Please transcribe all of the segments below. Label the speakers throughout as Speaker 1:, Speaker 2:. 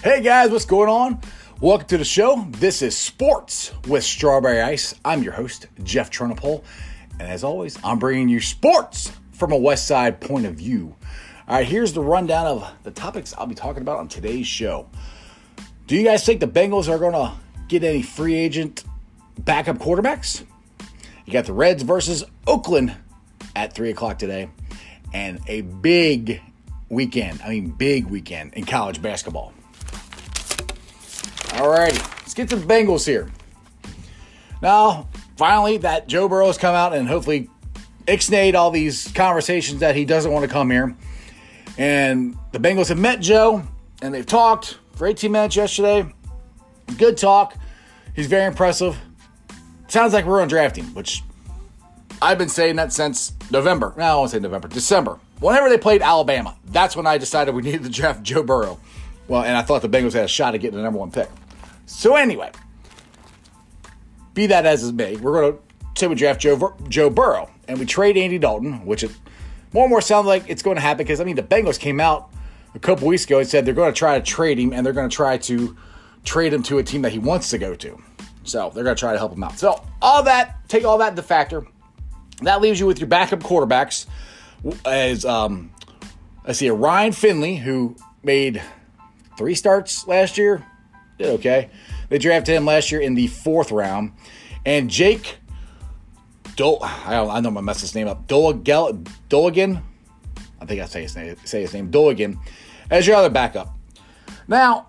Speaker 1: Hey guys, what's going on? Welcome to the show. This is Sports with Strawberry Ice. I'm your host, Jeff Turnipole. And as always, I'm bringing you sports from a West Side point of view. All right, here's the rundown of the topics I'll be talking about on today's show. Do you guys think the Bengals are going to get any free agent backup quarterbacks? You got the Reds versus Oakland at 3 o'clock today, and a big weekend. I mean, big weekend in college basketball. Alrighty, let's get to the Bengals here. Now, finally, that Joe Burrow has come out and hopefully ixnayed all these conversations that he doesn't want to come here. And the Bengals have met Joe and they've talked for 18 minutes yesterday. Good talk. He's very impressive. Sounds like we're on drafting, which I've been saying that since November. No, I won't say November, December. Whenever they played Alabama, that's when I decided we needed to draft Joe Burrow. Well, and I thought the Bengals had a shot at getting the number one pick. So anyway, be that as it may, we're going to say we draft Joe, Joe Burrow and we trade Andy Dalton, which it more and more sounds like it's going to happen because I mean the Bengals came out a couple weeks ago and said they're going to try to trade him and they're going to try to trade him to a team that he wants to go to. So they're going to try to help him out. So all that, take all that into factor. That leaves you with your backup quarterbacks as um, I see a Ryan Finley who made three starts last year. Did okay. They drafted him last year in the fourth round. And Jake Dol I, I know I messed his name up. Dolagel Doligan. I think I say his name say his name. Doligan as your other backup. Now,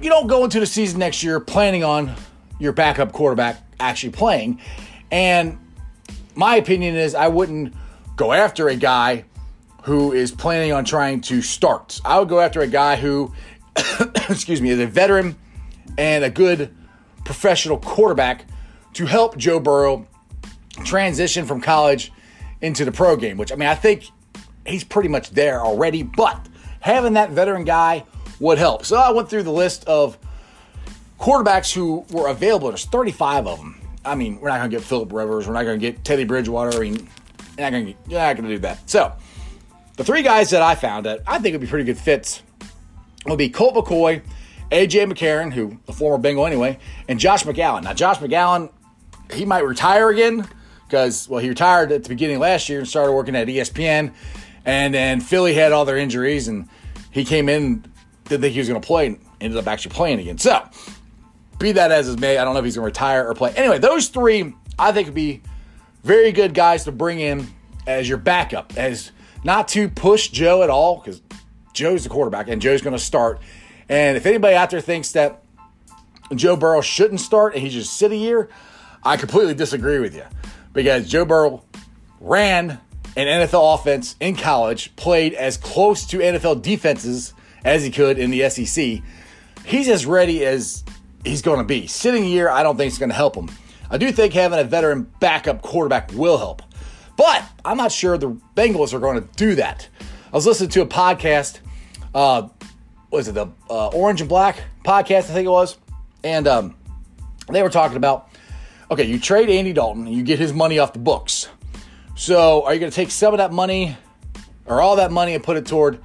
Speaker 1: you don't go into the season next year planning on your backup quarterback actually playing. And my opinion is I wouldn't go after a guy who is planning on trying to start. I would go after a guy who, excuse me, is a veteran and a good professional quarterback to help Joe Burrow transition from college into the pro game, which I mean, I think he's pretty much there already, but having that veteran guy would help. So I went through the list of quarterbacks who were available. There's 35 of them. I mean, we're not going to get Philip Rivers. We're not going to get Teddy Bridgewater. I mean, you're not going to do that. So the three guys that I found that I think would be pretty good fits would be Colt McCoy, AJ McCarron, who a former Bengal anyway, and Josh McCown. Now, Josh McCown, he might retire again because, well, he retired at the beginning last year and started working at ESPN. And then Philly had all their injuries, and he came in, didn't think he was going to play, and ended up actually playing again. So, be that as it may, I don't know if he's going to retire or play. Anyway, those three I think would be very good guys to bring in as your backup, as not to push Joe at all because Joe's the quarterback and Joe's going to start. And if anybody out there thinks that Joe Burrow shouldn't start and he just sit a year, I completely disagree with you because Joe Burrow ran an NFL offense in college, played as close to NFL defenses as he could in the SEC. He's as ready as he's going to be. Sitting a year, I don't think it's going to help him. I do think having a veteran backup quarterback will help. But I'm not sure the Bengals are going to do that. I was listening to a podcast. Uh, was it the uh, Orange and Black podcast? I think it was, and um, they were talking about okay, you trade Andy Dalton you get his money off the books. So are you going to take some of that money or all that money and put it toward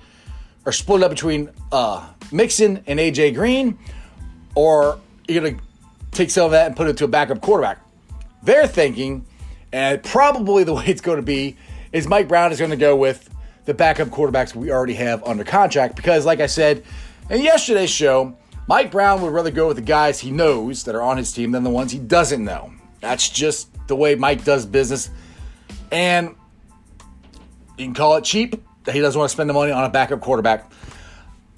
Speaker 1: or split it up between uh, Mixon and AJ Green, or you're going to take some of that and put it to a backup quarterback? They're thinking and probably the way it's going to be is Mike Brown is going to go with the backup quarterbacks we already have under contract because, like I said in yesterday's show, Mike Brown would rather go with the guys he knows that are on his team than the ones he doesn't know. That's just the way Mike does business. And you can call it cheap that he doesn't want to spend the money on a backup quarterback.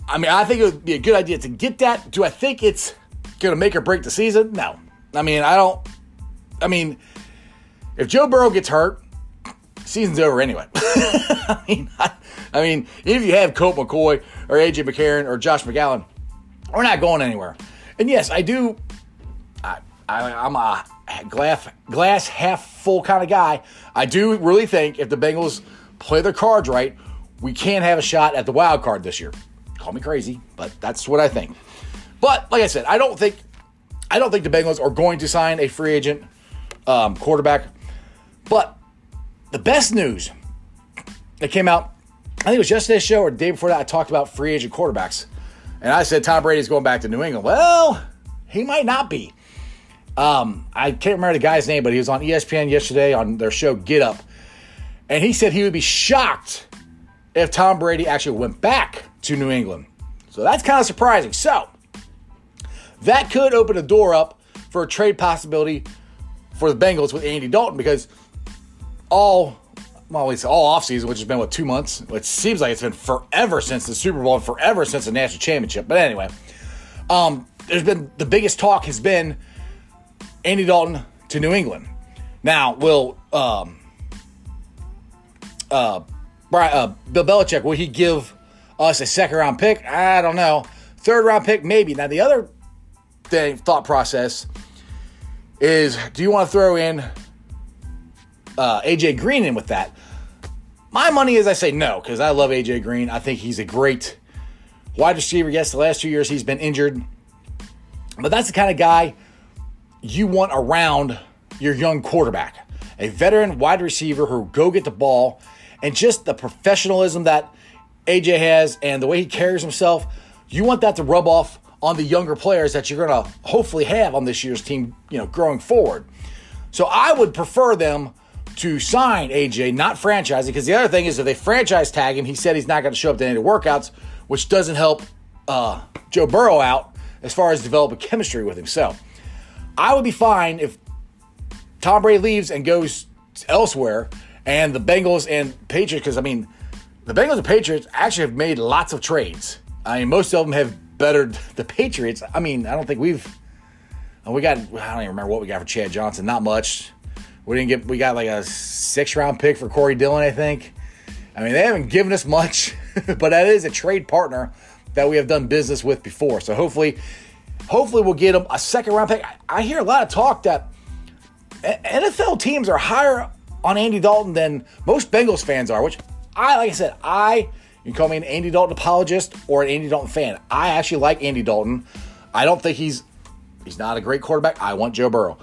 Speaker 1: I mean, I think it would be a good idea to get that. Do I think it's going to make or break the season? No. I mean, I don't. I mean, if Joe Burrow gets hurt, season's over anyway. I mean, I, I, mean, if you have Colt McCoy or AJ McCarron or Josh McCown, we're not going anywhere. And yes, I do. I, I, am a glass glass half full kind of guy. I do really think if the Bengals play their cards right, we can have a shot at the wild card this year. Call me crazy, but that's what I think. But like I said, I don't think I don't think the Bengals are going to sign a free agent um, quarterback. But the best news that came out, I think it was yesterday's show or the day before that, I talked about free agent quarterbacks. And I said Tom Brady's going back to New England. Well, he might not be. Um, I can't remember the guy's name, but he was on ESPN yesterday on their show Get Up. And he said he would be shocked if Tom Brady actually went back to New England. So that's kind of surprising. So that could open a door up for a trade possibility for the Bengals with Andy Dalton because all well, it's all offseason, which has been what two months. It seems like it's been forever since the Super Bowl, and forever since the national championship. But anyway, um, there's been the biggest talk has been Andy Dalton to New England. Now, will um, uh, Brian, uh, Bill Belichick will he give us a second round pick? I don't know. Third round pick, maybe. Now, the other thing, thought process is do you want to throw in uh, AJ Green in with that? My money is I say no because I love AJ Green. I think he's a great wide receiver. Yes, the last two years he's been injured, but that's the kind of guy you want around your young quarterback. A veteran wide receiver who go get the ball and just the professionalism that AJ has and the way he carries himself. You want that to rub off on the younger players that you're going to hopefully have on this year's team, you know, growing forward. So I would prefer them to sign AJ, not franchise, because the other thing is if they franchise tag him, he said he's not going to show up to any of the workouts, which doesn't help uh, Joe Burrow out as far as developing chemistry with him. So I would be fine if Tom Brady leaves and goes elsewhere, and the Bengals and Patriots, because I mean, the Bengals and Patriots actually have made lots of trades. I mean, most of them have bettered the Patriots. I mean, I don't think we've we got I don't even remember what we got for Chad Johnson. Not much. We didn't get we got like a six round pick for Corey Dillon, I think. I mean, they haven't given us much, but that is a trade partner that we have done business with before. So hopefully, hopefully we'll get them a second round pick. I hear a lot of talk that NFL teams are higher on Andy Dalton than most Bengals fans are, which I, like I said, I, you call me an Andy Dalton apologist or an Andy Dalton fan. I actually like Andy Dalton. I don't think he's he's not a great quarterback. I want Joe Burrow.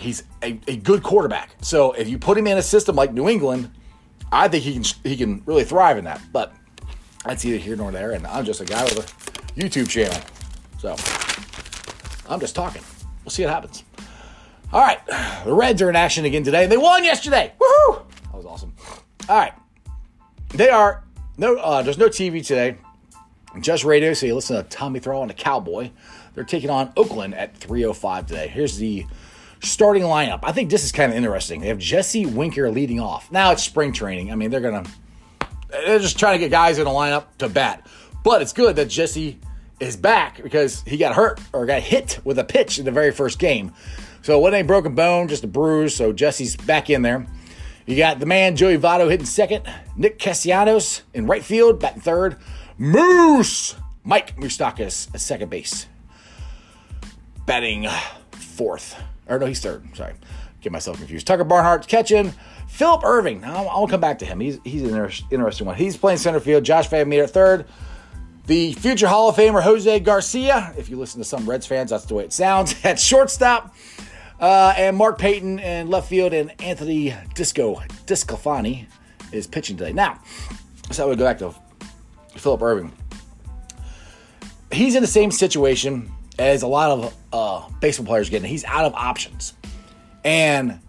Speaker 1: He's a, a good quarterback. So if you put him in a system like New England, I think he can he can really thrive in that. But that's either here nor there, and I'm just a guy with a YouTube channel. So I'm just talking. We'll see what happens. All right, the Reds are in action again today. They won yesterday. Woohoo! That was awesome. All right, they are no. Uh, there's no TV today, just radio. So you listen to Tommy Thrall and the Cowboy. They're taking on Oakland at 3:05 today. Here's the starting lineup. I think this is kind of interesting. They have Jesse Winker leading off. Now it's spring training. I mean, they're gonna they're just trying to get guys in the lineup to bat. But it's good that Jesse is back because he got hurt or got hit with a pitch in the very first game. So it wasn't a broken bone, just a bruise. So Jesse's back in there. You got the man Joey Votto hitting second, Nick Castellanos in right field, batting third, Moose Mike Moustakas at second base, batting fourth. Or no, he's third. Sorry, get myself confused. Tucker Barnhart catching. Philip Ervin. I'll, I'll come back to him. He's he's an inter- interesting one. He's playing center field. Josh Van Meter third. The future Hall of Famer Jose Garcia. If you listen to some Reds fans, that's the way it sounds. At shortstop. Uh, and Mark Payton in left field and Anthony Disco DeSclafani is pitching today. Now, so we go back to Philip Ervin. He's in the same situation as a lot of uh, baseball players getting. He's out of options, and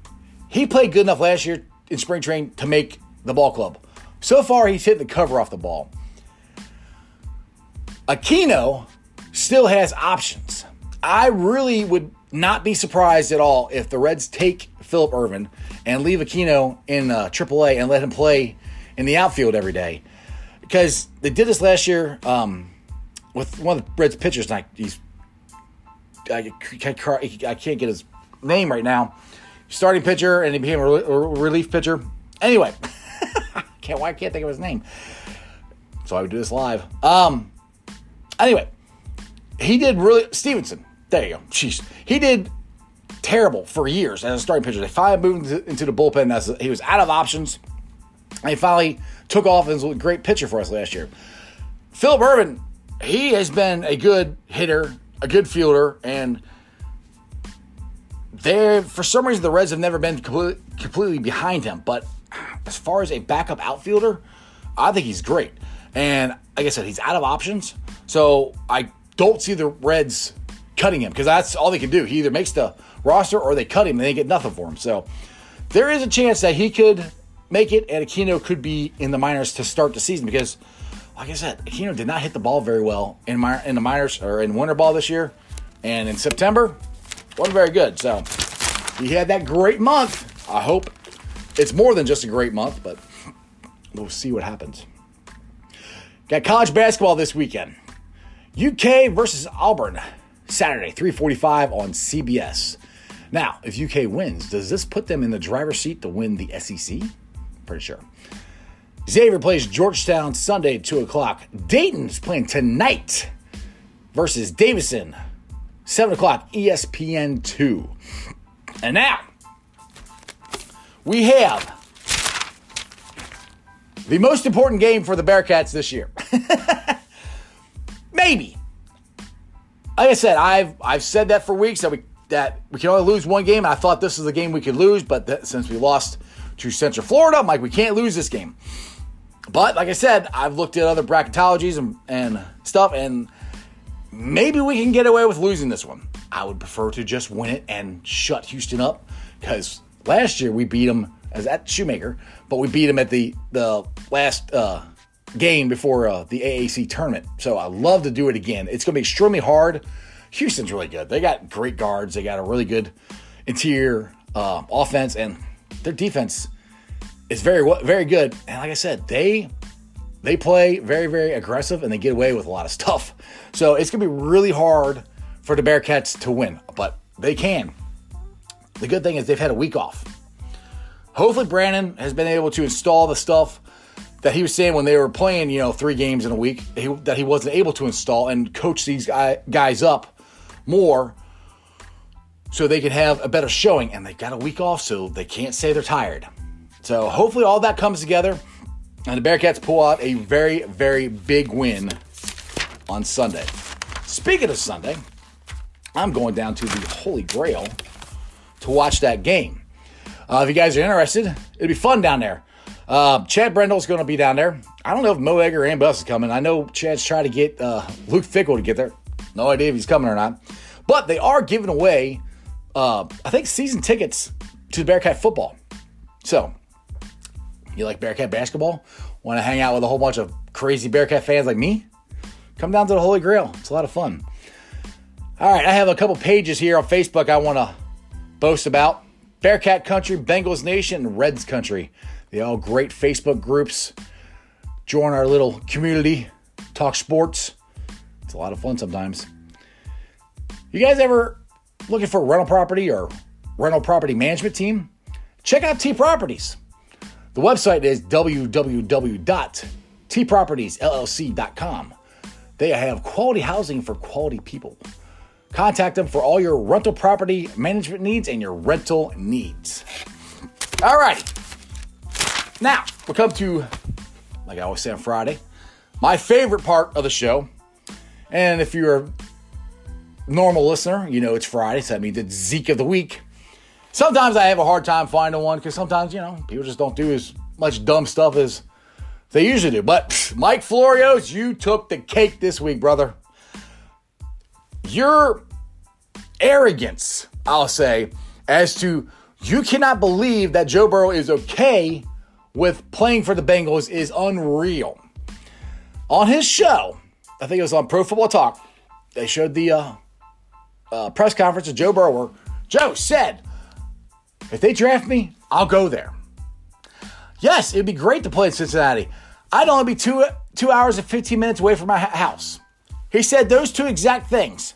Speaker 1: he played good enough last year in spring training to make the ball club. So far, he's hit the cover off the ball. Aquino still has options. I really would not be surprised at all if the Reds take Philip Ervin and leave Aquino in uh, AAA and let him play in the outfield every day. Because they did this last year um, with one of the Reds pitchers. He's, I, I can't get his name right now. Starting pitcher, and he became a relief pitcher. Anyway, can't why I can't think of his name. So I would do this live. Um. Anyway, he did really Stephenson there you go. Jeez. He did terrible for years as a starting pitcher. They finally moved into the bullpen as he was out of options. And he finally took off and was a great pitcher for us last year. Philip Ervin, he has been a good hitter, a good fielder, and there for some reason the Reds have never been completely, completely behind him. But as far as a backup outfielder, I think he's great. And like I said, he's out of options. So I don't see the Reds cutting him because that's all they can do. He either makes the roster or they cut him and they get nothing for him. So there is a chance that he could make it and Aquino could be in the minors to start the season because, like I said, Aquino did not hit the ball very well in, my, in the minors or in winter ball this year. And in September, wasn't very good. So he had that great month. I hope it's more than just a great month, but we'll see what happens. Got college basketball this weekend. UK versus Auburn, Saturday, 3:45 on CBS. Now, if UK wins, does this put them in the driver's seat to win the SEC? Pretty sure. Xavier plays Georgetown Sunday at 2 o'clock. Dayton's playing tonight versus Davidson, 7 o'clock, ESPN 2. And now, we have the most important game for the Bearcats this year. Maybe. Like I said, I've I've said that for weeks that we that we can only lose one game. And I thought this is the game we could lose, but that, since we lost to Central Florida, I'm like, we can't lose this game. But like I said, I've looked at other bracketologies and, and stuff, and maybe we can get away with losing this one. I would prefer to just win it and shut Houston up because last year we beat them as at Shoemaker, but we beat them at the the last uh, game before uh, the AAC tournament. So I love to do it again. It's going to be extremely hard. Houston's really good. They got great guards. They got a really good interior uh, offense, and their defense is very very good. And like I said, they they play very very aggressive and they get away with a lot of stuff. So it's to be really hard for the Bearcats to win, but they can. The good thing is they've had a week off. Hopefully, Brandon has been able to install the stuff that he was saying when they were playing, you know, three games in a week he, that he wasn't able to install and coach these guy, guys up more so they can have a better showing. And they got a week off, so they can't say they're tired. So hopefully, all that comes together and the Bearcats pull out a very, very big win on Sunday. Speaking of Sunday, I'm going down to the Holy Grail to watch that game. Uh, if you guys are interested, it'd be fun down there. Uh, Chad Brendel's going to be down there. I don't know if Mo Egger and Bus is coming. I know Chad's trying to get uh, Luke Fickell to get there. No idea if he's coming or not. But they are giving away, uh, I think, season tickets to Bearcat football. So, you like Bearcat basketball? Want to hang out with a whole bunch of crazy Bearcat fans like me? Come down to the Holy Grail. It's a lot of fun. All right, I have a couple pages here on Facebook I want to boast about. Bearcat Country, Bengals Nation, Reds Country. They all great Facebook groups. Join our little community, talk sports. It's a lot of fun sometimes. You guys ever looking for rental property or rental property management team? Check out T Properties. The website is www.tpropertiesllc.com. They have quality housing for quality people. Contact them for all your rental property management needs and your rental needs. All right. Now, we'll come to, like I always say on Friday, my favorite part of the show. And if you're a normal listener, you know it's Friday, so that means it's Zeke of the Week. Sometimes I have a hard time finding one because sometimes, you know, people just don't do as much dumb stuff as they usually do. But Mike Florios, you took the cake this week, brother your arrogance, I'll say, as to you cannot believe that Joe Burrow is okay with playing for the Bengals is unreal. On his show, I think it was on Pro Football Talk, they showed the uh, uh, press conference of Joe Burrow Joe said, if they draft me, I'll go there. Yes, it'd be great to play in Cincinnati. I'd only be two, two hours and 15 minutes away from my house. He said those two exact things.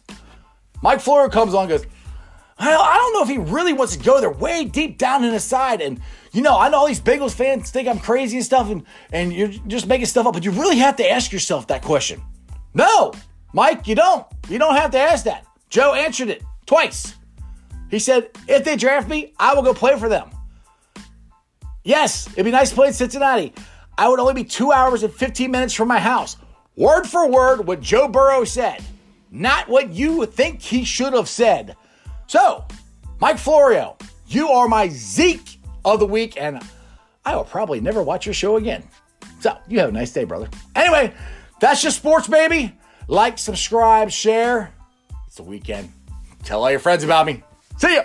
Speaker 1: Mike Florio comes on goes, I don't know if he really wants to go there way deep down in his side. And, you know, I know all these Bengals fans think I'm crazy and stuff, and, and you're just making stuff up, but you really have to ask yourself that question. No, Mike, you don't. You don't have to ask that. Joe answered it twice. He said, if they draft me, I will go play for them. Yes, it'd be nice to play in Cincinnati. I would only be two hours and 15 minutes from my house. Word for word, what Joe Burrow said, not what you think he should have said. So, Mike Florio, you are my Zeke of the week, and I will probably never watch your show again. So you have a nice day, brother. Anyway, that's just sports, baby. Like, subscribe, share. It's the weekend. Tell all your friends about me. See ya.